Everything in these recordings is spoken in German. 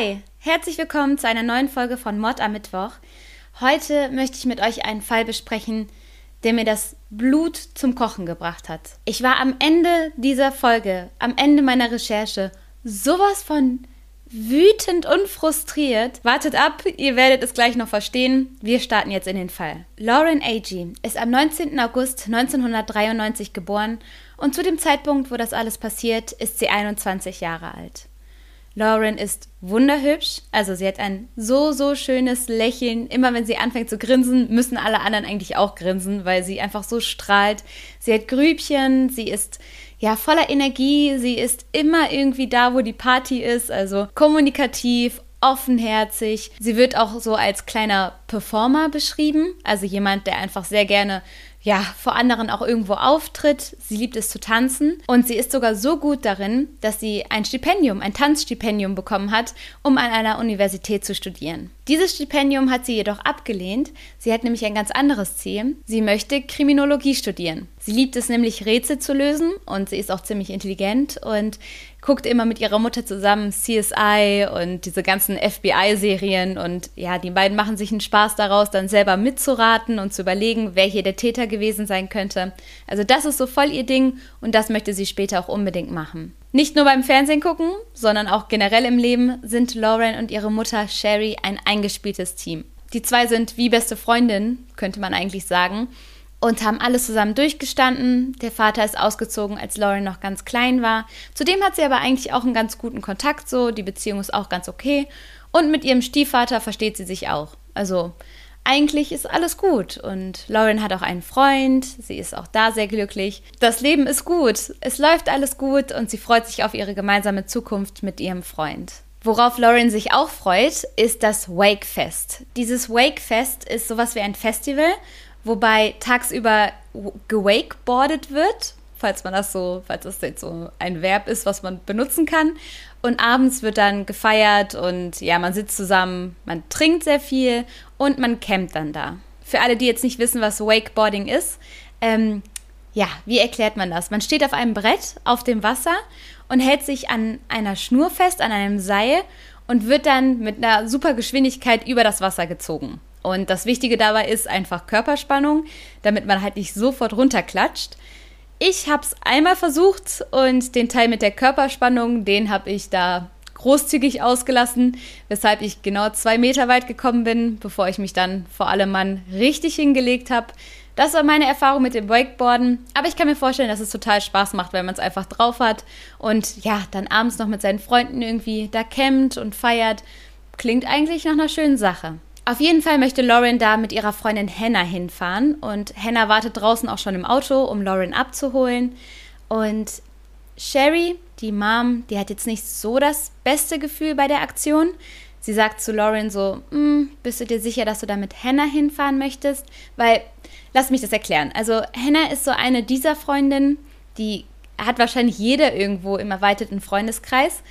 Hi, herzlich willkommen zu einer neuen Folge von Mord am Mittwoch. Heute möchte ich mit euch einen Fall besprechen, der mir das Blut zum Kochen gebracht hat. Ich war am Ende dieser Folge, am Ende meiner Recherche, sowas von wütend und frustriert. Wartet ab, ihr werdet es gleich noch verstehen. Wir starten jetzt in den Fall. Lauren Agee ist am 19. August 1993 geboren und zu dem Zeitpunkt, wo das alles passiert, ist sie 21 Jahre alt. Lauren ist wunderhübsch, also sie hat ein so, so schönes Lächeln. Immer wenn sie anfängt zu grinsen, müssen alle anderen eigentlich auch grinsen, weil sie einfach so strahlt. Sie hat Grübchen, sie ist ja voller Energie, sie ist immer irgendwie da, wo die Party ist, also kommunikativ, offenherzig. Sie wird auch so als kleiner Performer beschrieben, also jemand, der einfach sehr gerne ja, vor anderen auch irgendwo auftritt. Sie liebt es zu tanzen und sie ist sogar so gut darin, dass sie ein Stipendium, ein Tanzstipendium bekommen hat, um an einer Universität zu studieren. Dieses Stipendium hat sie jedoch abgelehnt. Sie hat nämlich ein ganz anderes Ziel. Sie möchte Kriminologie studieren. Sie liebt es nämlich, Rätsel zu lösen und sie ist auch ziemlich intelligent und guckt immer mit ihrer Mutter zusammen CSI und diese ganzen FBI-Serien und ja, die beiden machen sich einen Spaß daraus, dann selber mitzuraten und zu überlegen, wer hier der Täter gewesen sein könnte. Also das ist so voll ihr Ding und das möchte sie später auch unbedingt machen. Nicht nur beim Fernsehen gucken, sondern auch generell im Leben sind Lauren und ihre Mutter Sherry ein eingespieltes Team. Die zwei sind wie beste Freundinnen, könnte man eigentlich sagen, und haben alles zusammen durchgestanden. Der Vater ist ausgezogen, als Lauren noch ganz klein war. Zudem hat sie aber eigentlich auch einen ganz guten Kontakt so, die Beziehung ist auch ganz okay. Und mit ihrem Stiefvater versteht sie sich auch. Also eigentlich ist alles gut und Lauren hat auch einen Freund, sie ist auch da sehr glücklich. Das Leben ist gut, es läuft alles gut und sie freut sich auf ihre gemeinsame Zukunft mit ihrem Freund. Worauf Lauren sich auch freut, ist das Wakefest. Dieses Wakefest ist sowas wie ein Festival, wobei tagsüber gewakeboardet wird, falls man das so, falls das jetzt so ein Verb ist, was man benutzen kann. Und abends wird dann gefeiert und ja, man sitzt zusammen, man trinkt sehr viel und man campt dann da. Für alle, die jetzt nicht wissen, was Wakeboarding ist, ähm, ja, wie erklärt man das? Man steht auf einem Brett auf dem Wasser und hält sich an einer Schnur fest, an einem Seil und wird dann mit einer super Geschwindigkeit über das Wasser gezogen. Und das Wichtige dabei ist einfach Körperspannung, damit man halt nicht sofort runterklatscht. Ich habe es einmal versucht und den Teil mit der Körperspannung, den habe ich da großzügig ausgelassen, weshalb ich genau zwei Meter weit gekommen bin, bevor ich mich dann vor allem Mann richtig hingelegt habe. Das war meine Erfahrung mit dem Wakeboarden. Aber ich kann mir vorstellen, dass es total Spaß macht, wenn man es einfach drauf hat und ja, dann abends noch mit seinen Freunden irgendwie da campt und feiert. Klingt eigentlich nach einer schönen Sache. Auf jeden Fall möchte Lauren da mit ihrer Freundin Hannah hinfahren und Hannah wartet draußen auch schon im Auto, um Lauren abzuholen. Und Sherry, die Mom, die hat jetzt nicht so das beste Gefühl bei der Aktion. Sie sagt zu Lauren so, hm, bist du dir sicher, dass du da mit Hannah hinfahren möchtest? Weil, lass mich das erklären. Also Hannah ist so eine dieser Freundinnen, die hat wahrscheinlich jeder irgendwo im erweiterten Freundeskreis,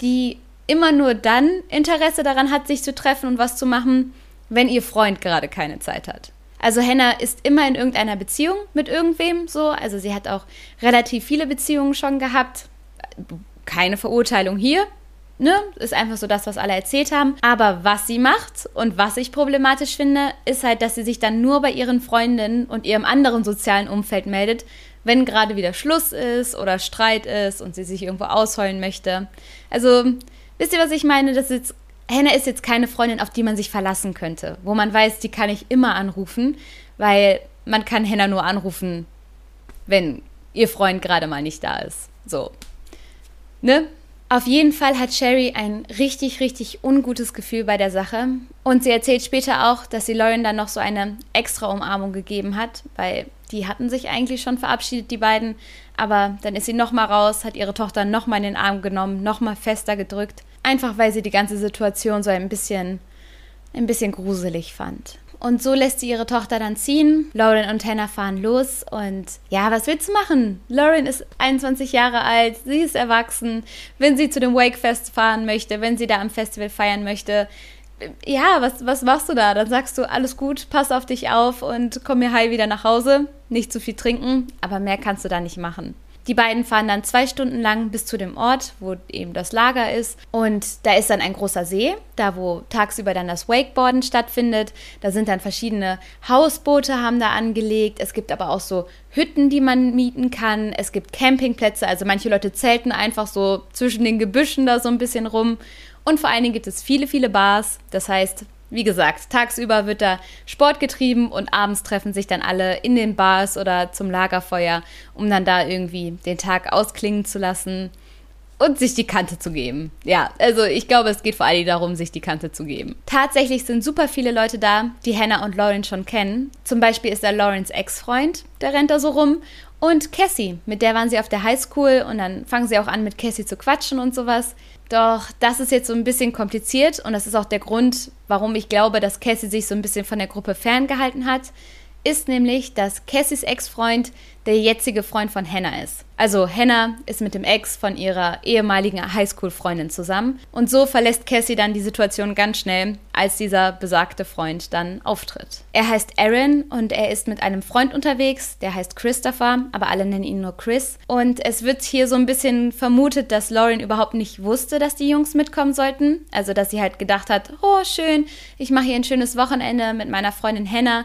die immer nur dann Interesse daran hat, sich zu treffen und was zu machen, wenn ihr Freund gerade keine Zeit hat. Also Hannah ist immer in irgendeiner Beziehung mit irgendwem so. Also sie hat auch relativ viele Beziehungen schon gehabt. Keine Verurteilung hier. Ne? Ist einfach so das, was alle erzählt haben. Aber was sie macht und was ich problematisch finde, ist halt, dass sie sich dann nur bei ihren Freundinnen und ihrem anderen sozialen Umfeld meldet, wenn gerade wieder Schluss ist oder Streit ist und sie sich irgendwo ausheulen möchte. Also Wisst ihr, was ich meine? Das ist Hannah ist jetzt keine Freundin, auf die man sich verlassen könnte, wo man weiß, die kann ich immer anrufen, weil man kann Hannah nur anrufen, wenn ihr Freund gerade mal nicht da ist. So. Ne? Auf jeden Fall hat Sherry ein richtig, richtig ungutes Gefühl bei der Sache. Und sie erzählt später auch, dass sie Lauren dann noch so eine extra Umarmung gegeben hat, weil die hatten sich eigentlich schon verabschiedet, die beiden. Aber dann ist sie nochmal raus, hat ihre Tochter nochmal in den Arm genommen, nochmal fester gedrückt. Einfach weil sie die ganze Situation so ein bisschen, ein bisschen gruselig fand. Und so lässt sie ihre Tochter dann ziehen. Lauren und Hannah fahren los. Und ja, was willst du machen? Lauren ist 21 Jahre alt, sie ist erwachsen. Wenn sie zu dem Wakefest fahren möchte, wenn sie da am Festival feiern möchte, ja, was, was machst du da? Dann sagst du, alles gut, pass auf dich auf und komm mir heil wieder nach Hause. Nicht zu viel trinken, aber mehr kannst du da nicht machen. Die beiden fahren dann zwei Stunden lang bis zu dem Ort, wo eben das Lager ist. Und da ist dann ein großer See, da wo tagsüber dann das Wakeboarden stattfindet. Da sind dann verschiedene Hausboote haben da angelegt. Es gibt aber auch so Hütten, die man mieten kann. Es gibt Campingplätze. Also manche Leute zelten einfach so zwischen den Gebüschen da so ein bisschen rum. Und vor allen Dingen gibt es viele, viele Bars. Das heißt, wie gesagt, tagsüber wird da Sport getrieben und abends treffen sich dann alle in den Bars oder zum Lagerfeuer, um dann da irgendwie den Tag ausklingen zu lassen und sich die Kante zu geben. Ja, also ich glaube, es geht vor allem darum, sich die Kante zu geben. Tatsächlich sind super viele Leute da, die Hannah und Lauren schon kennen. Zum Beispiel ist da Laurens Ex-Freund, der rennt da so rum. Und Cassie, mit der waren sie auf der Highschool und dann fangen sie auch an, mit Cassie zu quatschen und sowas. Doch das ist jetzt so ein bisschen kompliziert und das ist auch der Grund, warum ich glaube, dass Cassie sich so ein bisschen von der Gruppe ferngehalten hat ist nämlich, dass Cassies Ex-Freund der jetzige Freund von Hannah ist. Also Hannah ist mit dem Ex von ihrer ehemaligen Highschool-Freundin zusammen und so verlässt Cassie dann die Situation ganz schnell, als dieser besagte Freund dann auftritt. Er heißt Aaron und er ist mit einem Freund unterwegs, der heißt Christopher, aber alle nennen ihn nur Chris. Und es wird hier so ein bisschen vermutet, dass Lauren überhaupt nicht wusste, dass die Jungs mitkommen sollten. Also dass sie halt gedacht hat, oh schön, ich mache hier ein schönes Wochenende mit meiner Freundin Hannah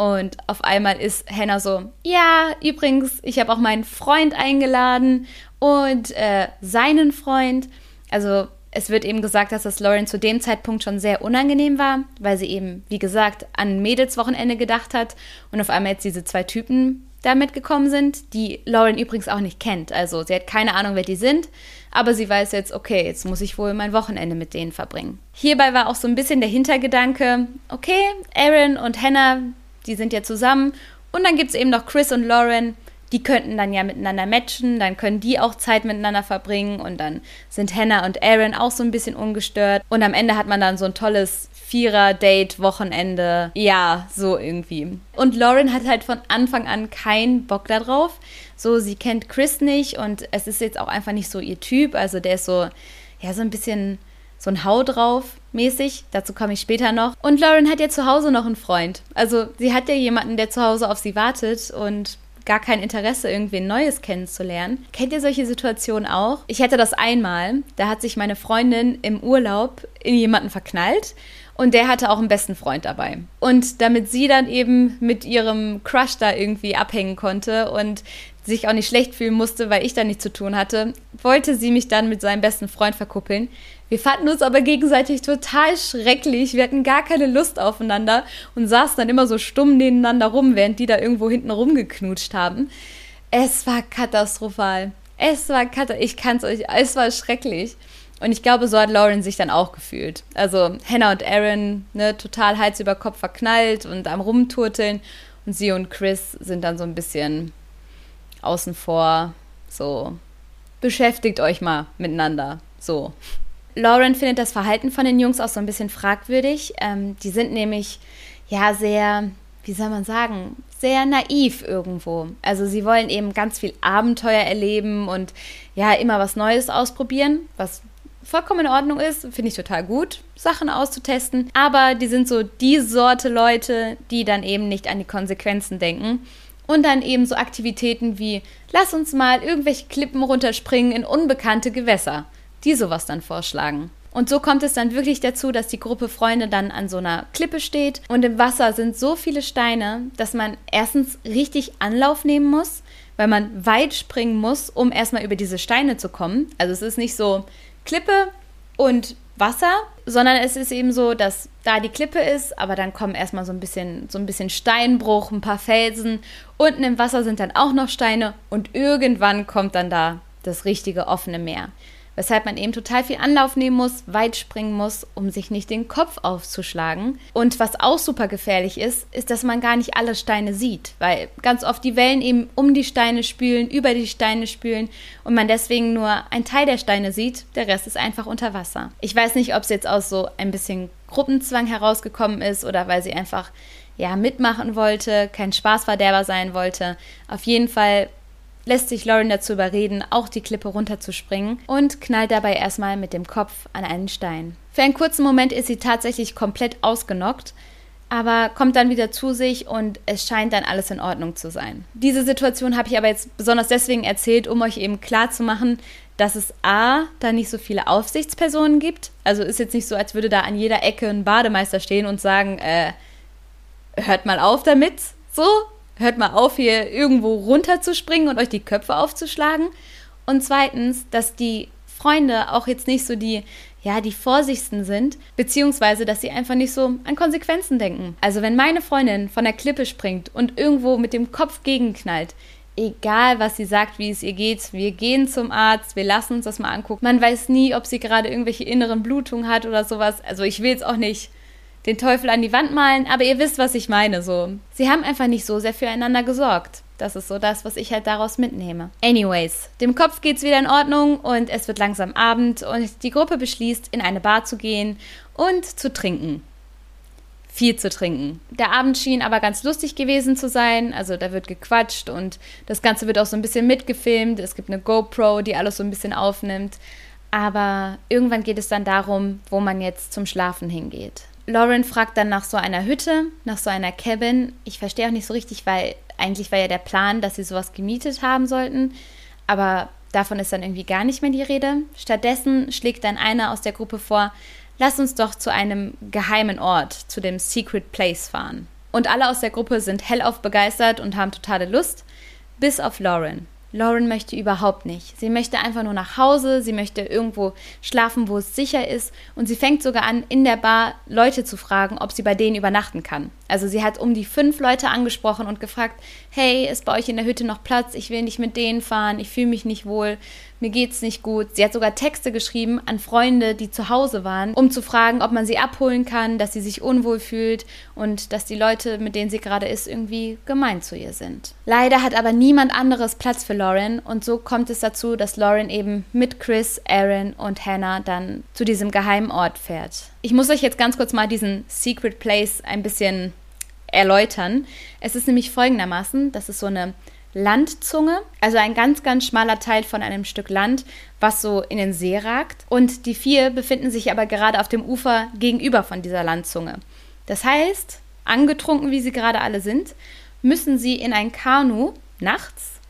und auf einmal ist Hannah so, ja, übrigens, ich habe auch meinen Freund eingeladen und äh, seinen Freund. Also es wird eben gesagt, dass das Lauren zu dem Zeitpunkt schon sehr unangenehm war, weil sie eben, wie gesagt, an Mädelswochenende gedacht hat und auf einmal jetzt diese zwei Typen da mitgekommen sind, die Lauren übrigens auch nicht kennt. Also sie hat keine Ahnung, wer die sind, aber sie weiß jetzt, okay, jetzt muss ich wohl mein Wochenende mit denen verbringen. Hierbei war auch so ein bisschen der Hintergedanke, okay, Aaron und Hannah, die sind ja zusammen. Und dann gibt es eben noch Chris und Lauren, die könnten dann ja miteinander matchen, dann können die auch Zeit miteinander verbringen und dann sind Hannah und Aaron auch so ein bisschen ungestört. Und am Ende hat man dann so ein tolles Vierer-Date-Wochenende. Ja, so irgendwie. Und Lauren hat halt von Anfang an keinen Bock darauf. So, sie kennt Chris nicht und es ist jetzt auch einfach nicht so ihr Typ. Also der ist so, ja, so ein bisschen so ein Hau drauf mäßig. Dazu komme ich später noch. Und Lauren hat ja zu Hause noch einen Freund. Also sie hat ja jemanden, der zu Hause auf sie wartet und gar kein Interesse, irgendwen Neues kennenzulernen. Kennt ihr solche Situationen auch? Ich hatte das einmal. Da hat sich meine Freundin im Urlaub in jemanden verknallt und der hatte auch einen besten Freund dabei. Und damit sie dann eben mit ihrem Crush da irgendwie abhängen konnte und sich auch nicht schlecht fühlen musste, weil ich da nichts zu tun hatte, wollte sie mich dann mit seinem besten Freund verkuppeln. Wir fanden uns aber gegenseitig total schrecklich. Wir hatten gar keine Lust aufeinander und saßen dann immer so stumm nebeneinander rum, während die da irgendwo hinten rumgeknutscht haben. Es war katastrophal. Es war katastrophal. Ich kann es euch, es war schrecklich. Und ich glaube, so hat Lauren sich dann auch gefühlt. Also Hannah und Aaron, ne, total Hals über Kopf verknallt und am Rumturteln. Und sie und Chris sind dann so ein bisschen außen vor. So, beschäftigt euch mal miteinander. So. Lauren findet das Verhalten von den Jungs auch so ein bisschen fragwürdig. Ähm, die sind nämlich ja sehr, wie soll man sagen, sehr naiv irgendwo. Also sie wollen eben ganz viel Abenteuer erleben und ja, immer was Neues ausprobieren, was vollkommen in Ordnung ist, finde ich total gut, Sachen auszutesten. Aber die sind so die Sorte Leute, die dann eben nicht an die Konsequenzen denken. Und dann eben so Aktivitäten wie, lass uns mal irgendwelche Klippen runterspringen in unbekannte Gewässer die sowas dann vorschlagen. Und so kommt es dann wirklich dazu, dass die Gruppe Freunde dann an so einer Klippe steht und im Wasser sind so viele Steine, dass man erstens richtig Anlauf nehmen muss, weil man weit springen muss, um erstmal über diese Steine zu kommen. Also es ist nicht so Klippe und Wasser, sondern es ist eben so, dass da die Klippe ist, aber dann kommen erstmal so ein bisschen so ein bisschen Steinbruch, ein paar Felsen, unten im Wasser sind dann auch noch Steine und irgendwann kommt dann da das richtige offene Meer weshalb man eben total viel Anlauf nehmen muss, weit springen muss, um sich nicht den Kopf aufzuschlagen. Und was auch super gefährlich ist, ist, dass man gar nicht alle Steine sieht, weil ganz oft die Wellen eben um die Steine spülen, über die Steine spülen und man deswegen nur einen Teil der Steine sieht, der Rest ist einfach unter Wasser. Ich weiß nicht, ob es jetzt aus so ein bisschen Gruppenzwang herausgekommen ist oder weil sie einfach ja mitmachen wollte, kein Spaßverderber sein wollte. Auf jeden Fall lässt sich Lauren dazu überreden, auch die Klippe runterzuspringen und knallt dabei erstmal mit dem Kopf an einen Stein. Für einen kurzen Moment ist sie tatsächlich komplett ausgenockt, aber kommt dann wieder zu sich und es scheint dann alles in Ordnung zu sein. Diese Situation habe ich aber jetzt besonders deswegen erzählt, um euch eben klarzumachen, dass es A, da nicht so viele Aufsichtspersonen gibt. Also ist jetzt nicht so, als würde da an jeder Ecke ein Bademeister stehen und sagen, äh, hört mal auf damit, so, hört mal auf, hier irgendwo runterzuspringen und euch die Köpfe aufzuschlagen. Und zweitens, dass die Freunde auch jetzt nicht so die ja, die vorsichtigsten sind, beziehungsweise, dass sie einfach nicht so an Konsequenzen denken. Also wenn meine Freundin von der Klippe springt und irgendwo mit dem Kopf gegenknallt, egal was sie sagt, wie es ihr geht, wir gehen zum Arzt, wir lassen uns das mal angucken. Man weiß nie, ob sie gerade irgendwelche inneren Blutungen hat oder sowas. Also ich will jetzt auch nicht den Teufel an die Wand malen, aber ihr wisst, was ich meine so. Sie haben einfach nicht so sehr füreinander gesorgt. Das ist so das, was ich halt daraus mitnehme. Anyways, dem Kopf geht's wieder in Ordnung und es wird langsam Abend und die Gruppe beschließt, in eine Bar zu gehen und zu trinken. Viel zu trinken. Der Abend schien aber ganz lustig gewesen zu sein. Also da wird gequatscht und das Ganze wird auch so ein bisschen mitgefilmt. Es gibt eine GoPro, die alles so ein bisschen aufnimmt. Aber irgendwann geht es dann darum, wo man jetzt zum Schlafen hingeht. Lauren fragt dann nach so einer Hütte, nach so einer Cabin. Ich verstehe auch nicht so richtig, weil eigentlich war ja der Plan, dass sie sowas gemietet haben sollten. Aber davon ist dann irgendwie gar nicht mehr die Rede. Stattdessen schlägt dann einer aus der Gruppe vor, lass uns doch zu einem geheimen Ort, zu dem Secret Place fahren. Und alle aus der Gruppe sind hellauf begeistert und haben totale Lust, bis auf Lauren. Lauren möchte überhaupt nicht. Sie möchte einfach nur nach Hause, sie möchte irgendwo schlafen, wo es sicher ist und sie fängt sogar an, in der Bar Leute zu fragen, ob sie bei denen übernachten kann. Also sie hat um die fünf Leute angesprochen und gefragt, hey, ist bei euch in der Hütte noch Platz? Ich will nicht mit denen fahren, ich fühle mich nicht wohl mir geht's nicht gut. Sie hat sogar Texte geschrieben an Freunde, die zu Hause waren, um zu fragen, ob man sie abholen kann, dass sie sich unwohl fühlt und dass die Leute, mit denen sie gerade ist, irgendwie gemein zu ihr sind. Leider hat aber niemand anderes Platz für Lauren und so kommt es dazu, dass Lauren eben mit Chris, Aaron und Hannah dann zu diesem geheimen Ort fährt. Ich muss euch jetzt ganz kurz mal diesen Secret Place ein bisschen erläutern. Es ist nämlich folgendermaßen, das ist so eine Landzunge, also ein ganz, ganz schmaler Teil von einem Stück Land, was so in den See ragt. Und die vier befinden sich aber gerade auf dem Ufer gegenüber von dieser Landzunge. Das heißt, angetrunken wie sie gerade alle sind, müssen sie in ein Kanu nachts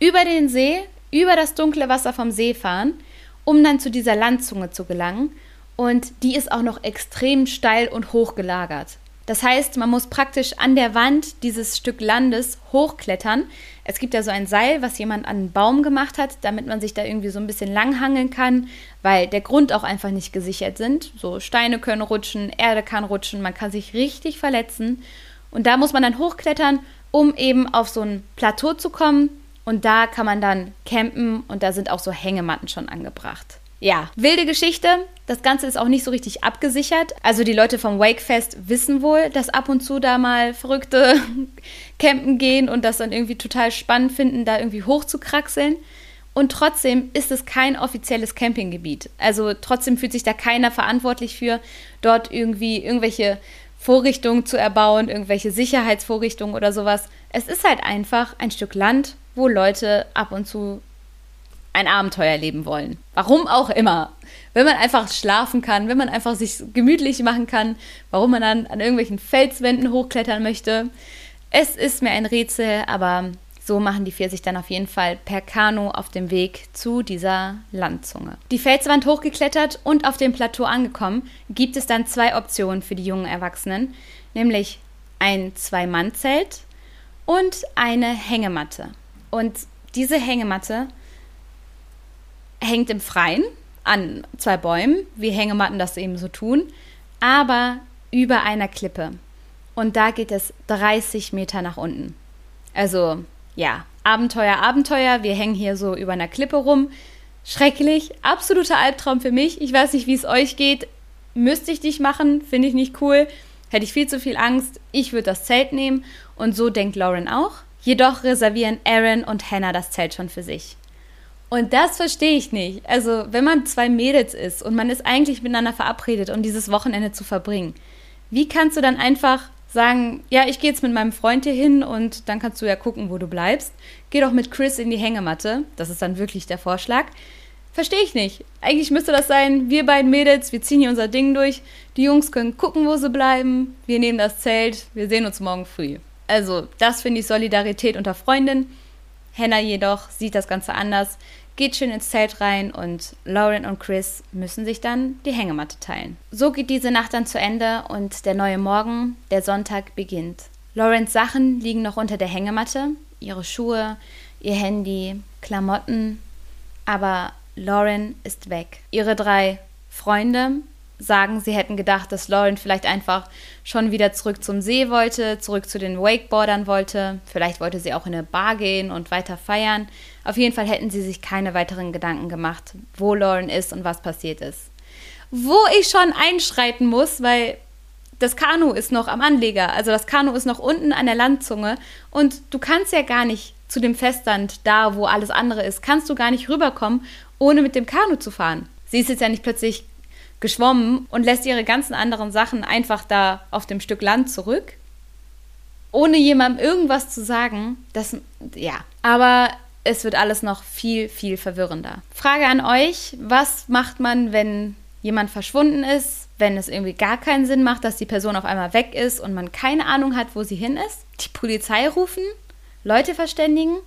über den See, über das dunkle Wasser vom See fahren, um dann zu dieser Landzunge zu gelangen. Und die ist auch noch extrem steil und hoch gelagert. Das heißt, man muss praktisch an der Wand dieses Stück Landes hochklettern. Es gibt da so ein Seil, was jemand an einen Baum gemacht hat, damit man sich da irgendwie so ein bisschen langhangeln kann, weil der Grund auch einfach nicht gesichert sind. So Steine können rutschen, Erde kann rutschen, man kann sich richtig verletzen. Und da muss man dann hochklettern, um eben auf so ein Plateau zu kommen. Und da kann man dann campen und da sind auch so Hängematten schon angebracht. Ja, wilde Geschichte. Das Ganze ist auch nicht so richtig abgesichert. Also die Leute vom Wakefest wissen wohl, dass ab und zu da mal Verrückte campen gehen und das dann irgendwie total spannend finden, da irgendwie hochzukraxeln. Und trotzdem ist es kein offizielles Campinggebiet. Also trotzdem fühlt sich da keiner verantwortlich für, dort irgendwie irgendwelche Vorrichtungen zu erbauen, irgendwelche Sicherheitsvorrichtungen oder sowas. Es ist halt einfach ein Stück Land, wo Leute ab und zu ein Abenteuer leben wollen. Warum auch immer. Wenn man einfach schlafen kann, wenn man einfach sich gemütlich machen kann, warum man dann an irgendwelchen Felswänden hochklettern möchte. Es ist mir ein Rätsel, aber so machen die vier sich dann auf jeden Fall per Kanu auf dem Weg zu dieser Landzunge. Die Felswand hochgeklettert und auf dem Plateau angekommen, gibt es dann zwei Optionen für die jungen Erwachsenen, nämlich ein Zwei-Mann-Zelt und eine Hängematte. Und diese Hängematte hängt im Freien an zwei Bäumen, wie Hängematten das eben so tun, aber über einer Klippe. Und da geht es 30 Meter nach unten. Also ja, Abenteuer, Abenteuer. Wir hängen hier so über einer Klippe rum. Schrecklich, absoluter Albtraum für mich. Ich weiß nicht, wie es euch geht. Müsste ich dich machen, finde ich nicht cool. Hätte ich viel zu viel Angst. Ich würde das Zelt nehmen. Und so denkt Lauren auch. Jedoch reservieren Aaron und Hannah das Zelt schon für sich. Und das verstehe ich nicht. Also, wenn man zwei Mädels ist und man ist eigentlich miteinander verabredet, um dieses Wochenende zu verbringen, wie kannst du dann einfach sagen, ja, ich gehe jetzt mit meinem Freund hier hin und dann kannst du ja gucken, wo du bleibst. Geh doch mit Chris in die Hängematte. Das ist dann wirklich der Vorschlag. Verstehe ich nicht. Eigentlich müsste das sein, wir beiden Mädels, wir ziehen hier unser Ding durch. Die Jungs können gucken, wo sie bleiben. Wir nehmen das Zelt. Wir sehen uns morgen früh. Also, das finde ich Solidarität unter Freundinnen. Hannah jedoch sieht das Ganze anders, geht schön ins Zelt rein und Lauren und Chris müssen sich dann die Hängematte teilen. So geht diese Nacht dann zu Ende und der neue Morgen, der Sonntag, beginnt. Laurens Sachen liegen noch unter der Hängematte, ihre Schuhe, ihr Handy, Klamotten, aber Lauren ist weg. Ihre drei Freunde sagen, sie hätten gedacht, dass Lauren vielleicht einfach schon wieder zurück zum See wollte, zurück zu den Wakeboardern wollte. Vielleicht wollte sie auch in eine Bar gehen und weiter feiern. Auf jeden Fall hätten sie sich keine weiteren Gedanken gemacht, wo Lauren ist und was passiert ist. Wo ich schon einschreiten muss, weil das Kanu ist noch am Anleger, also das Kanu ist noch unten an der Landzunge und du kannst ja gar nicht zu dem Festland, da wo alles andere ist, kannst du gar nicht rüberkommen, ohne mit dem Kanu zu fahren. Sie ist jetzt ja nicht plötzlich geschwommen und lässt ihre ganzen anderen Sachen einfach da auf dem Stück Land zurück, ohne jemandem irgendwas zu sagen. Das, ja, aber es wird alles noch viel, viel verwirrender. Frage an euch, was macht man, wenn jemand verschwunden ist, wenn es irgendwie gar keinen Sinn macht, dass die Person auf einmal weg ist und man keine Ahnung hat, wo sie hin ist? Die Polizei rufen? Leute verständigen?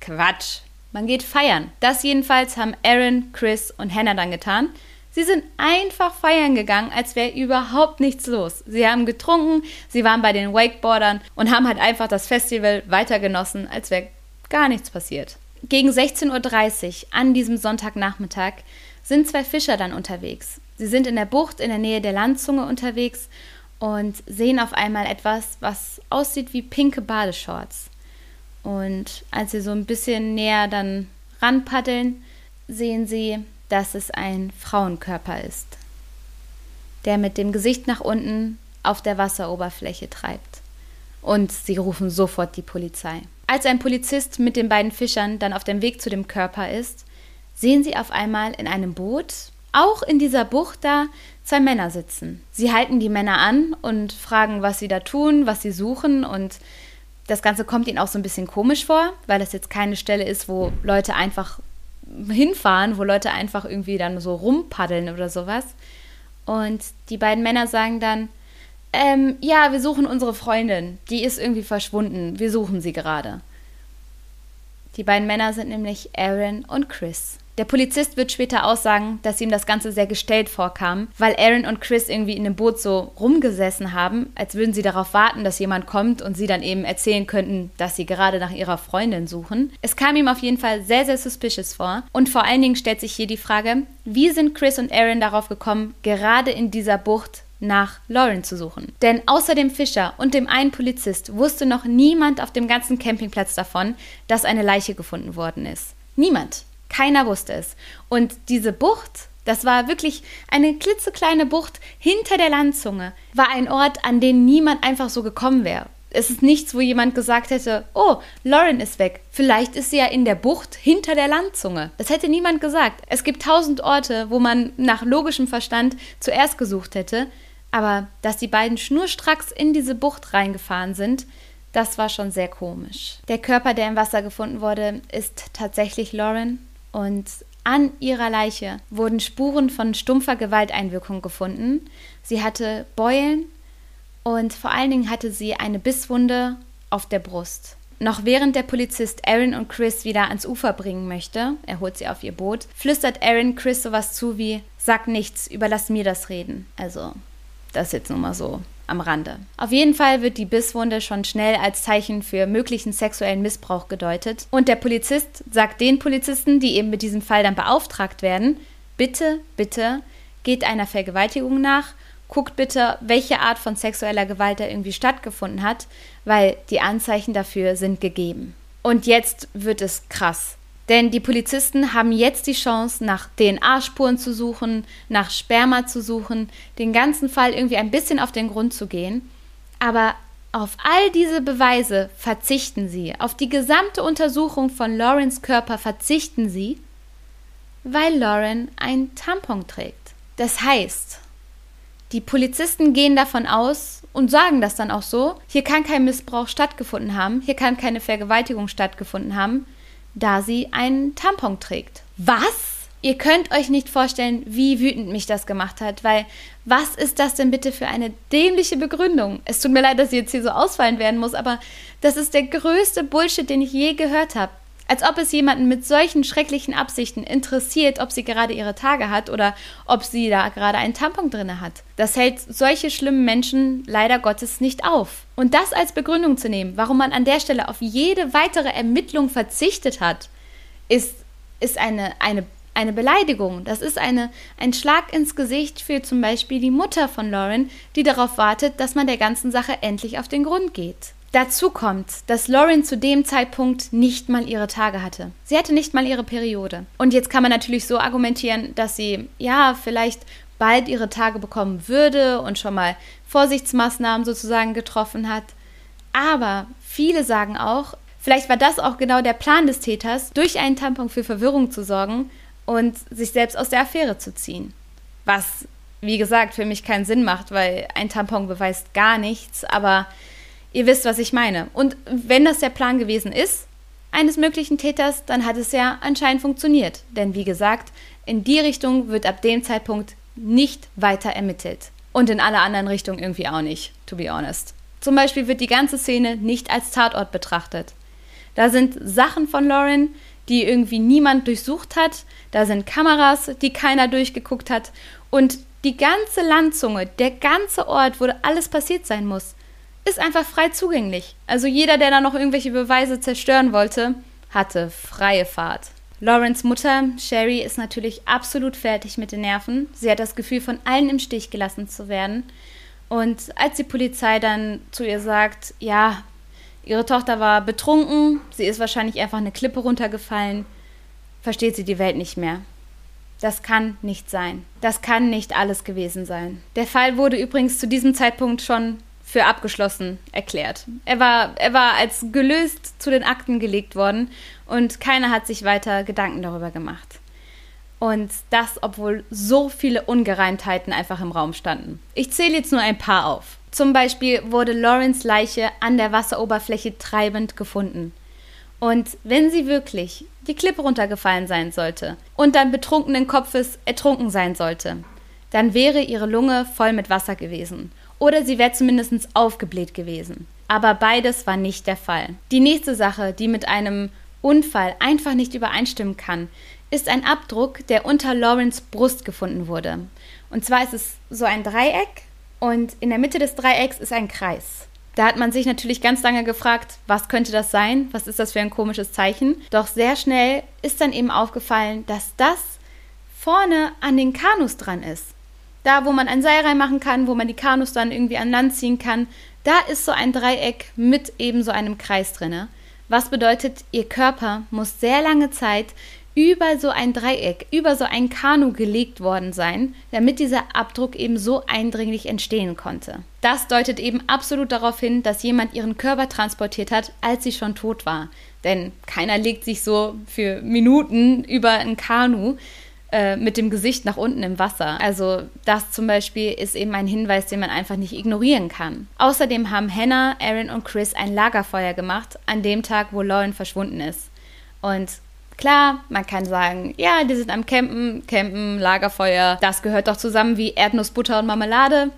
Quatsch. Man geht feiern. Das jedenfalls haben Aaron, Chris und Hannah dann getan. Sie sind einfach feiern gegangen, als wäre überhaupt nichts los. Sie haben getrunken, sie waren bei den Wakeboardern und haben halt einfach das Festival weiter genossen, als wäre gar nichts passiert. Gegen 16.30 Uhr an diesem Sonntagnachmittag sind zwei Fischer dann unterwegs. Sie sind in der Bucht in der Nähe der Landzunge unterwegs und sehen auf einmal etwas, was aussieht wie pinke Badeshorts. Und als sie so ein bisschen näher dann ranpaddeln, sehen sie dass es ein Frauenkörper ist, der mit dem Gesicht nach unten auf der Wasseroberfläche treibt. Und sie rufen sofort die Polizei. Als ein Polizist mit den beiden Fischern dann auf dem Weg zu dem Körper ist, sehen sie auf einmal in einem Boot, auch in dieser Bucht da, zwei Männer sitzen. Sie halten die Männer an und fragen, was sie da tun, was sie suchen und das Ganze kommt ihnen auch so ein bisschen komisch vor, weil das jetzt keine Stelle ist, wo Leute einfach hinfahren, wo Leute einfach irgendwie dann so rumpaddeln oder sowas. Und die beiden Männer sagen dann, ähm, ja, wir suchen unsere Freundin, die ist irgendwie verschwunden, wir suchen sie gerade. Die beiden Männer sind nämlich Aaron und Chris. Der Polizist wird später aussagen, dass ihm das Ganze sehr gestellt vorkam, weil Aaron und Chris irgendwie in dem Boot so rumgesessen haben, als würden sie darauf warten, dass jemand kommt und sie dann eben erzählen könnten, dass sie gerade nach ihrer Freundin suchen. Es kam ihm auf jeden Fall sehr, sehr suspicious vor. Und vor allen Dingen stellt sich hier die Frage, wie sind Chris und Aaron darauf gekommen, gerade in dieser Bucht nach Lauren zu suchen. Denn außer dem Fischer und dem einen Polizist wusste noch niemand auf dem ganzen Campingplatz davon, dass eine Leiche gefunden worden ist. Niemand. Keiner wusste es. Und diese Bucht, das war wirklich eine klitzekleine Bucht hinter der Landzunge, war ein Ort, an den niemand einfach so gekommen wäre. Es ist nichts, wo jemand gesagt hätte, oh, Lauren ist weg. Vielleicht ist sie ja in der Bucht hinter der Landzunge. Das hätte niemand gesagt. Es gibt tausend Orte, wo man nach logischem Verstand zuerst gesucht hätte. Aber dass die beiden schnurstracks in diese Bucht reingefahren sind, das war schon sehr komisch. Der Körper, der im Wasser gefunden wurde, ist tatsächlich Lauren. Und an ihrer Leiche wurden Spuren von stumpfer Gewalteinwirkung gefunden. Sie hatte Beulen und vor allen Dingen hatte sie eine Bisswunde auf der Brust. Noch während der Polizist Aaron und Chris wieder ans Ufer bringen möchte, er holt sie auf ihr Boot, flüstert Aaron Chris sowas zu wie: Sag nichts, überlass mir das Reden. Also, das ist jetzt nur mal so am Rande. Auf jeden Fall wird die Bisswunde schon schnell als Zeichen für möglichen sexuellen Missbrauch gedeutet und der Polizist sagt den Polizisten, die eben mit diesem Fall dann beauftragt werden, bitte, bitte, geht einer Vergewaltigung nach, guckt bitte, welche Art von sexueller Gewalt da irgendwie stattgefunden hat, weil die Anzeichen dafür sind gegeben. Und jetzt wird es krass. Denn die Polizisten haben jetzt die Chance, nach DNA-Spuren zu suchen, nach Sperma zu suchen, den ganzen Fall irgendwie ein bisschen auf den Grund zu gehen. Aber auf all diese Beweise verzichten sie. Auf die gesamte Untersuchung von Laurens Körper verzichten sie, weil Lauren ein Tampon trägt. Das heißt, die Polizisten gehen davon aus und sagen das dann auch so, hier kann kein Missbrauch stattgefunden haben, hier kann keine Vergewaltigung stattgefunden haben, da sie einen Tampon trägt. Was? Ihr könnt euch nicht vorstellen, wie wütend mich das gemacht hat, weil was ist das denn bitte für eine dämliche Begründung? Es tut mir leid, dass ich jetzt hier so ausfallen werden muss, aber das ist der größte Bullshit, den ich je gehört habe. Als ob es jemanden mit solchen schrecklichen Absichten interessiert, ob sie gerade ihre Tage hat oder ob sie da gerade einen Tampon drin hat. Das hält solche schlimmen Menschen leider Gottes nicht auf. Und das als Begründung zu nehmen, warum man an der Stelle auf jede weitere Ermittlung verzichtet hat, ist, ist eine, eine eine Beleidigung. Das ist eine, ein Schlag ins Gesicht für zum Beispiel die Mutter von Lauren, die darauf wartet, dass man der ganzen Sache endlich auf den Grund geht. Dazu kommt, dass Lauren zu dem Zeitpunkt nicht mal ihre Tage hatte. Sie hatte nicht mal ihre Periode. Und jetzt kann man natürlich so argumentieren, dass sie ja vielleicht bald ihre Tage bekommen würde und schon mal Vorsichtsmaßnahmen sozusagen getroffen hat. Aber viele sagen auch, vielleicht war das auch genau der Plan des Täters, durch einen Tampon für Verwirrung zu sorgen und sich selbst aus der Affäre zu ziehen. Was, wie gesagt, für mich keinen Sinn macht, weil ein Tampon beweist gar nichts, aber ihr wisst, was ich meine. Und wenn das der Plan gewesen ist, eines möglichen Täters, dann hat es ja anscheinend funktioniert. Denn wie gesagt, in die Richtung wird ab dem Zeitpunkt nicht weiter ermittelt. Und in alle anderen Richtungen irgendwie auch nicht, to be honest. Zum Beispiel wird die ganze Szene nicht als Tatort betrachtet. Da sind Sachen von Lauren, die irgendwie niemand durchsucht hat. Da sind Kameras, die keiner durchgeguckt hat. Und die ganze Landzunge, der ganze Ort, wo alles passiert sein muss, ist einfach frei zugänglich. Also jeder, der da noch irgendwelche Beweise zerstören wollte, hatte freie Fahrt. Lawrence Mutter, Sherry, ist natürlich absolut fertig mit den Nerven. Sie hat das Gefühl, von allen im Stich gelassen zu werden. Und als die Polizei dann zu ihr sagt, ja, Ihre Tochter war betrunken, sie ist wahrscheinlich einfach eine Klippe runtergefallen, versteht sie die Welt nicht mehr. Das kann nicht sein. Das kann nicht alles gewesen sein. Der Fall wurde übrigens zu diesem Zeitpunkt schon für abgeschlossen erklärt. Er war, er war als gelöst zu den Akten gelegt worden und keiner hat sich weiter Gedanken darüber gemacht. Und das, obwohl so viele Ungereimtheiten einfach im Raum standen. Ich zähle jetzt nur ein paar auf. Zum Beispiel wurde Lawrence Leiche an der Wasseroberfläche treibend gefunden. Und wenn sie wirklich die Klippe runtergefallen sein sollte und dann betrunkenen Kopfes ertrunken sein sollte, dann wäre ihre Lunge voll mit Wasser gewesen. Oder sie wäre zumindest aufgebläht gewesen. Aber beides war nicht der Fall. Die nächste Sache, die mit einem Unfall einfach nicht übereinstimmen kann, ist ein Abdruck, der unter Lawrence Brust gefunden wurde. Und zwar ist es so ein Dreieck und in der Mitte des Dreiecks ist ein Kreis. Da hat man sich natürlich ganz lange gefragt, was könnte das sein? Was ist das für ein komisches Zeichen? Doch sehr schnell ist dann eben aufgefallen, dass das vorne an den Kanus dran ist. Da, wo man ein Seil reinmachen kann, wo man die Kanus dann irgendwie an Land ziehen kann, da ist so ein Dreieck mit eben so einem Kreis drinne. Was bedeutet, ihr Körper muss sehr lange Zeit über so ein Dreieck, über so ein Kanu gelegt worden sein, damit dieser Abdruck eben so eindringlich entstehen konnte. Das deutet eben absolut darauf hin, dass jemand ihren Körper transportiert hat, als sie schon tot war. Denn keiner legt sich so für Minuten über ein Kanu äh, mit dem Gesicht nach unten im Wasser. Also das zum Beispiel ist eben ein Hinweis, den man einfach nicht ignorieren kann. Außerdem haben Hannah, Aaron und Chris ein Lagerfeuer gemacht an dem Tag, wo Lauren verschwunden ist. Und Klar, man kann sagen, ja, die sind am Campen, Campen, Lagerfeuer, das gehört doch zusammen wie Erdnussbutter und Marmelade.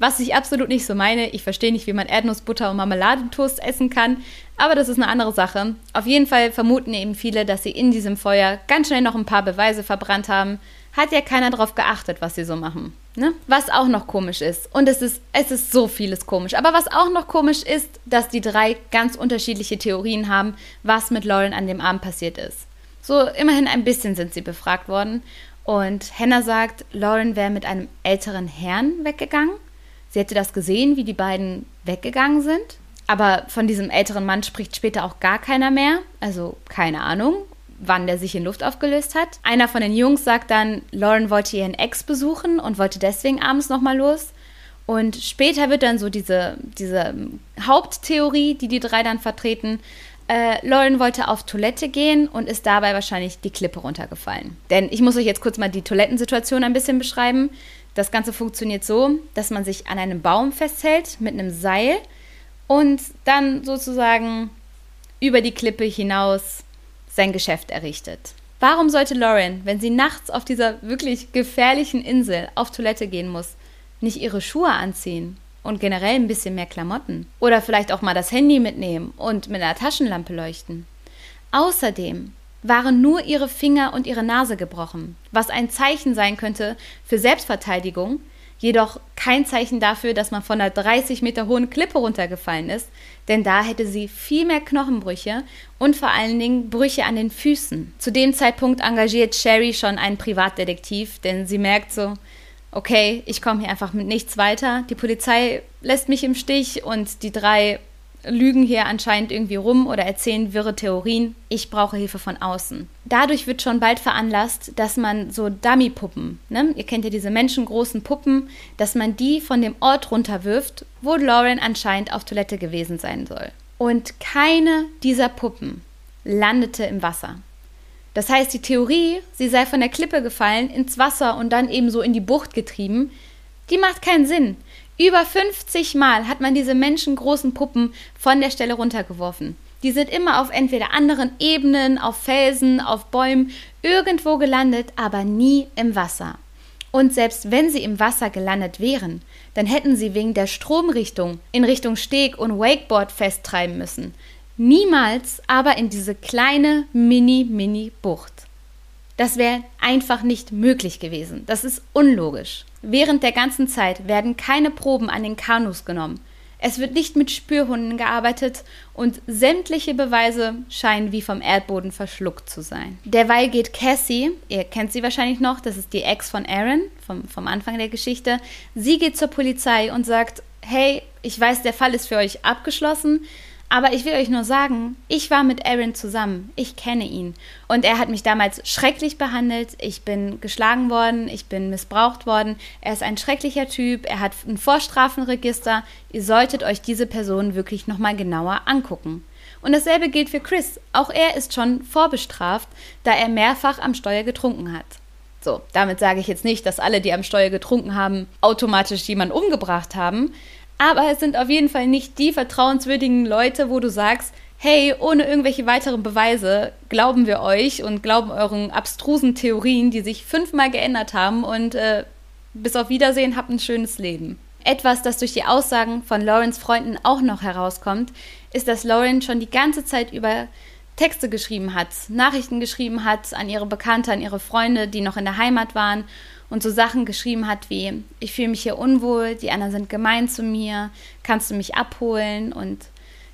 Was ich absolut nicht so meine. Ich verstehe nicht, wie man Erdnussbutter und Marmeladentoast essen kann, aber das ist eine andere Sache. Auf jeden Fall vermuten eben viele, dass sie in diesem Feuer ganz schnell noch ein paar Beweise verbrannt haben. Hat ja keiner darauf geachtet, was sie so machen. Ne? Was auch noch komisch ist, und es ist, es ist so vieles komisch, aber was auch noch komisch ist, dass die drei ganz unterschiedliche Theorien haben, was mit Lauren an dem Abend passiert ist. So, immerhin ein bisschen sind sie befragt worden. Und Hannah sagt, Lauren wäre mit einem älteren Herrn weggegangen. Sie hätte das gesehen, wie die beiden weggegangen sind. Aber von diesem älteren Mann spricht später auch gar keiner mehr. Also keine Ahnung wann der sich in Luft aufgelöst hat. Einer von den Jungs sagt dann, Lauren wollte ihren Ex besuchen und wollte deswegen abends nochmal los. Und später wird dann so diese, diese Haupttheorie, die die drei dann vertreten, äh, Lauren wollte auf Toilette gehen und ist dabei wahrscheinlich die Klippe runtergefallen. Denn ich muss euch jetzt kurz mal die Toilettensituation ein bisschen beschreiben. Das Ganze funktioniert so, dass man sich an einem Baum festhält mit einem Seil und dann sozusagen über die Klippe hinaus sein Geschäft errichtet. Warum sollte Lauren, wenn sie nachts auf dieser wirklich gefährlichen Insel auf Toilette gehen muss, nicht ihre Schuhe anziehen und generell ein bisschen mehr Klamotten? Oder vielleicht auch mal das Handy mitnehmen und mit einer Taschenlampe leuchten? Außerdem waren nur ihre Finger und ihre Nase gebrochen, was ein Zeichen sein könnte für Selbstverteidigung, jedoch kein Zeichen dafür, dass man von einer 30 Meter hohen Klippe runtergefallen ist, denn da hätte sie viel mehr Knochenbrüche und vor allen Dingen Brüche an den Füßen. Zu dem Zeitpunkt engagiert Sherry schon einen Privatdetektiv, denn sie merkt so, okay, ich komme hier einfach mit nichts weiter, die Polizei lässt mich im Stich und die drei lügen hier anscheinend irgendwie rum oder erzählen wirre Theorien. Ich brauche Hilfe von außen. Dadurch wird schon bald veranlasst, dass man so Dummy-Puppen, ne? ihr kennt ja diese menschengroßen Puppen, dass man die von dem Ort runterwirft, wo Lauren anscheinend auf Toilette gewesen sein soll. Und keine dieser Puppen landete im Wasser. Das heißt, die Theorie, sie sei von der Klippe gefallen, ins Wasser und dann eben so in die Bucht getrieben, die macht keinen Sinn. Über 50 Mal hat man diese menschengroßen Puppen von der Stelle runtergeworfen. Die sind immer auf entweder anderen Ebenen, auf Felsen, auf Bäumen, irgendwo gelandet, aber nie im Wasser. Und selbst wenn sie im Wasser gelandet wären, dann hätten sie wegen der Stromrichtung in Richtung Steg und Wakeboard festtreiben müssen. Niemals aber in diese kleine Mini-Mini-Bucht. Das wäre einfach nicht möglich gewesen. Das ist unlogisch. Während der ganzen Zeit werden keine Proben an den Kanus genommen. Es wird nicht mit Spürhunden gearbeitet und sämtliche Beweise scheinen wie vom Erdboden verschluckt zu sein. Derweil geht Cassie, ihr kennt sie wahrscheinlich noch, das ist die Ex von Aaron vom, vom Anfang der Geschichte, sie geht zur Polizei und sagt, hey, ich weiß, der Fall ist für euch abgeschlossen, aber ich will euch nur sagen, ich war mit Aaron zusammen. Ich kenne ihn. Und er hat mich damals schrecklich behandelt. Ich bin geschlagen worden, ich bin missbraucht worden. Er ist ein schrecklicher Typ. Er hat ein Vorstrafenregister. Ihr solltet euch diese Person wirklich nochmal genauer angucken. Und dasselbe gilt für Chris. Auch er ist schon vorbestraft, da er mehrfach am Steuer getrunken hat. So, damit sage ich jetzt nicht, dass alle, die am Steuer getrunken haben, automatisch jemanden umgebracht haben. Aber es sind auf jeden Fall nicht die vertrauenswürdigen Leute, wo du sagst, hey, ohne irgendwelche weiteren Beweise glauben wir euch und glauben euren abstrusen Theorien, die sich fünfmal geändert haben und äh, bis auf Wiedersehen habt ein schönes Leben. Etwas, das durch die Aussagen von Laurens Freunden auch noch herauskommt, ist, dass Lauren schon die ganze Zeit über Texte geschrieben hat, Nachrichten geschrieben hat an ihre Bekannte, an ihre Freunde, die noch in der Heimat waren und so Sachen geschrieben hat wie, ich fühle mich hier unwohl, die anderen sind gemein zu mir, kannst du mich abholen? Und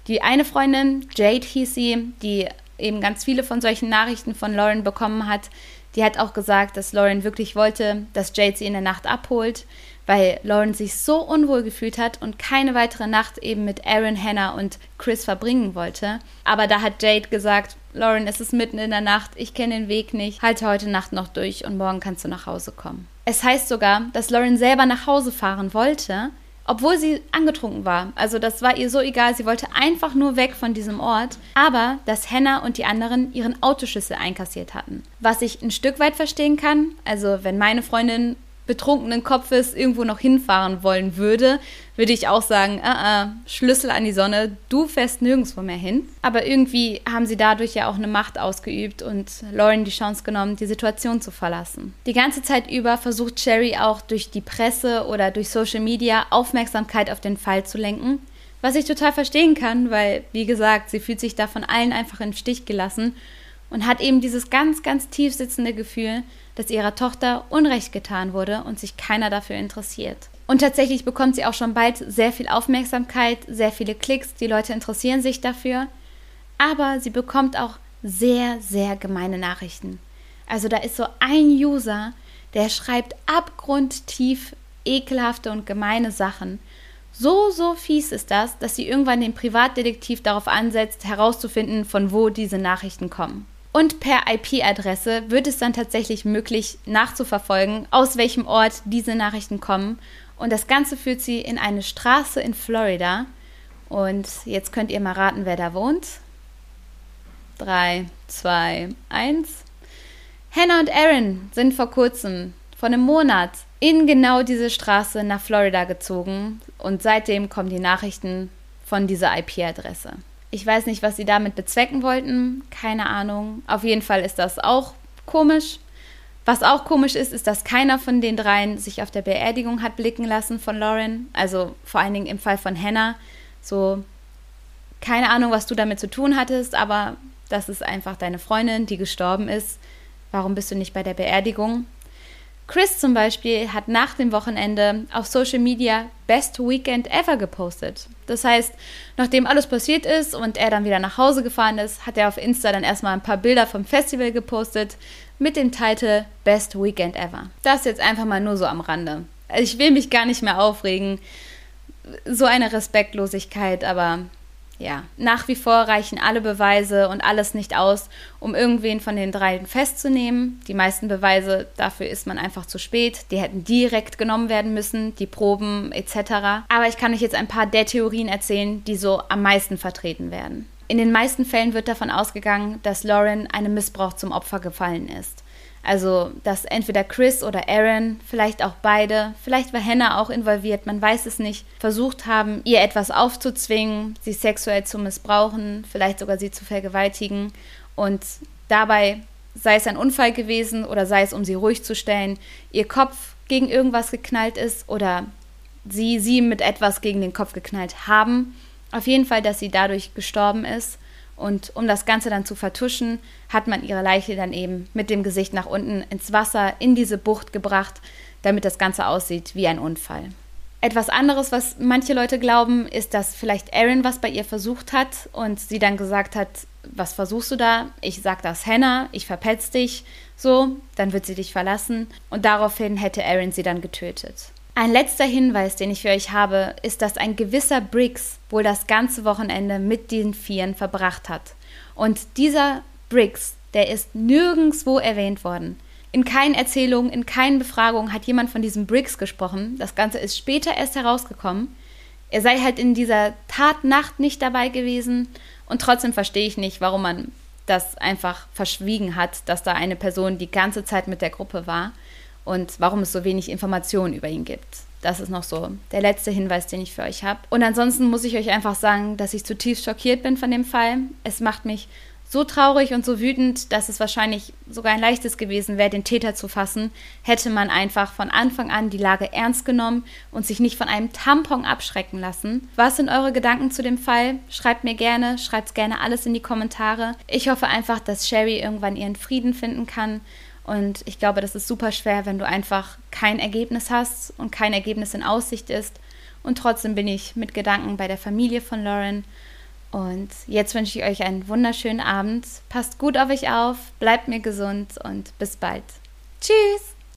die eine Freundin, Jade hieß sie, die eben ganz viele von solchen Nachrichten von Lauren bekommen hat, die hat auch gesagt, dass Lauren wirklich wollte, dass Jade sie in der Nacht abholt, weil Lauren sich so unwohl gefühlt hat und keine weitere Nacht eben mit Aaron, Hannah und Chris verbringen wollte. Aber da hat Jade gesagt, Lauren, es ist mitten in der Nacht, ich kenne den Weg nicht, halte heute Nacht noch durch und morgen kannst du nach Hause kommen. Es heißt sogar, dass Lauren selber nach Hause fahren wollte, obwohl sie angetrunken war. Also das war ihr so egal, sie wollte einfach nur weg von diesem Ort, aber dass Hannah und die anderen ihren Autoschlüssel einkassiert hatten. Was ich ein Stück weit verstehen kann, also wenn meine Freundin betrunkenen Kopfes irgendwo noch hinfahren wollen würde, würde ich auch sagen, uh -uh, Schlüssel an die Sonne, du fährst nirgendwo mehr hin. Aber irgendwie haben sie dadurch ja auch eine Macht ausgeübt und Lauren die Chance genommen, die Situation zu verlassen. Die ganze Zeit über versucht Sherry auch durch die Presse oder durch Social Media Aufmerksamkeit auf den Fall zu lenken. Was ich total verstehen kann, weil, wie gesagt, sie fühlt sich da von allen einfach im Stich gelassen und hat eben dieses ganz, ganz tief sitzende Gefühl, dass ihrer Tochter Unrecht getan wurde und sich keiner dafür interessiert. Und tatsächlich bekommt sie auch schon bald sehr viel Aufmerksamkeit, sehr viele Klicks, die Leute interessieren sich dafür, aber sie bekommt auch sehr, sehr gemeine Nachrichten. Also da ist so ein User, der schreibt abgrundtief ekelhafte und gemeine Sachen. So, so fies ist das, dass sie irgendwann den Privatdetektiv darauf ansetzt, herauszufinden, von wo diese Nachrichten kommen. Und per IP-Adresse wird es dann tatsächlich möglich nachzuverfolgen, aus welchem Ort diese Nachrichten kommen. Und das Ganze führt sie in eine Straße in Florida. Und jetzt könnt ihr mal raten, wer da wohnt. 3, 2, 1. Hannah und Aaron sind vor kurzem, vor einem Monat, in genau diese Straße nach Florida gezogen. Und seitdem kommen die Nachrichten von dieser IP-Adresse. Ich weiß nicht, was sie damit bezwecken wollten, keine Ahnung. Auf jeden Fall ist das auch komisch. Was auch komisch ist, ist, dass keiner von den dreien sich auf der Beerdigung hat blicken lassen von Lauren. Also vor allen Dingen im Fall von Hannah. So, keine Ahnung, was du damit zu tun hattest, aber das ist einfach deine Freundin, die gestorben ist. Warum bist du nicht bei der Beerdigung? Chris zum Beispiel hat nach dem Wochenende auf Social Media Best Weekend Ever gepostet. Das heißt, nachdem alles passiert ist und er dann wieder nach Hause gefahren ist, hat er auf Insta dann erstmal ein paar Bilder vom Festival gepostet mit dem Titel Best Weekend Ever. Das jetzt einfach mal nur so am Rande. Ich will mich gar nicht mehr aufregen. So eine Respektlosigkeit, aber ja, nach wie vor reichen alle Beweise und alles nicht aus, um irgendwen von den dreien festzunehmen. Die meisten Beweise, dafür ist man einfach zu spät. Die hätten direkt genommen werden müssen, die Proben etc. Aber ich kann euch jetzt ein paar der Theorien erzählen, die so am meisten vertreten werden. In den meisten Fällen wird davon ausgegangen, dass Lauren einem Missbrauch zum Opfer gefallen ist. Also, dass entweder Chris oder Aaron, vielleicht auch beide, vielleicht war Hannah auch involviert, man weiß es nicht, versucht haben, ihr etwas aufzuzwingen, sie sexuell zu missbrauchen, vielleicht sogar sie zu vergewaltigen. Und dabei, sei es ein Unfall gewesen oder sei es, um sie ruhig zu stellen, ihr Kopf gegen irgendwas geknallt ist oder sie sie mit etwas gegen den Kopf geknallt haben. Auf jeden Fall, dass sie dadurch gestorben ist und um das Ganze dann zu vertuschen, hat man ihre Leiche dann eben mit dem Gesicht nach unten ins Wasser in diese Bucht gebracht, damit das Ganze aussieht wie ein Unfall. Etwas anderes, was manche Leute glauben, ist, dass vielleicht Aaron was bei ihr versucht hat und sie dann gesagt hat, was versuchst du da? Ich sag das Hannah, ich verpetz dich, so, dann wird sie dich verlassen und daraufhin hätte Aaron sie dann getötet. Ein letzter Hinweis, den ich für euch habe, ist, dass ein gewisser Briggs wohl das ganze Wochenende mit den Vieren verbracht hat. Und dieser Briggs, der ist nirgendwo erwähnt worden. In keinen Erzählungen, in keinen Befragungen hat jemand von diesem Briggs gesprochen. Das Ganze ist später erst herausgekommen. Er sei halt in dieser Tatnacht nicht dabei gewesen und trotzdem verstehe ich nicht, warum man das einfach verschwiegen hat, dass da eine Person die ganze Zeit mit der Gruppe war und warum es so wenig Informationen über ihn gibt. Das ist noch so der letzte Hinweis, den ich für euch habe. Und ansonsten muss ich euch einfach sagen, dass ich zutiefst schockiert bin von dem Fall. Es macht mich so traurig und so wütend, dass es wahrscheinlich sogar ein leichtes gewesen wäre, den Täter zu fassen, hätte man einfach von Anfang an die Lage ernst genommen und sich nicht von einem Tampon abschrecken lassen. Was sind eure Gedanken zu dem Fall? Schreibt mir gerne, schreibt gerne alles in die Kommentare. Ich hoffe einfach, dass Sherry irgendwann ihren Frieden finden kann und ich glaube, das ist super schwer, wenn du einfach kein Ergebnis hast und kein Ergebnis in Aussicht ist. Und trotzdem bin ich mit Gedanken bei der Familie von Lauren. Und jetzt wünsche ich euch einen wunderschönen Abend. Passt gut auf euch auf, bleibt mir gesund und bis bald. Tschüss!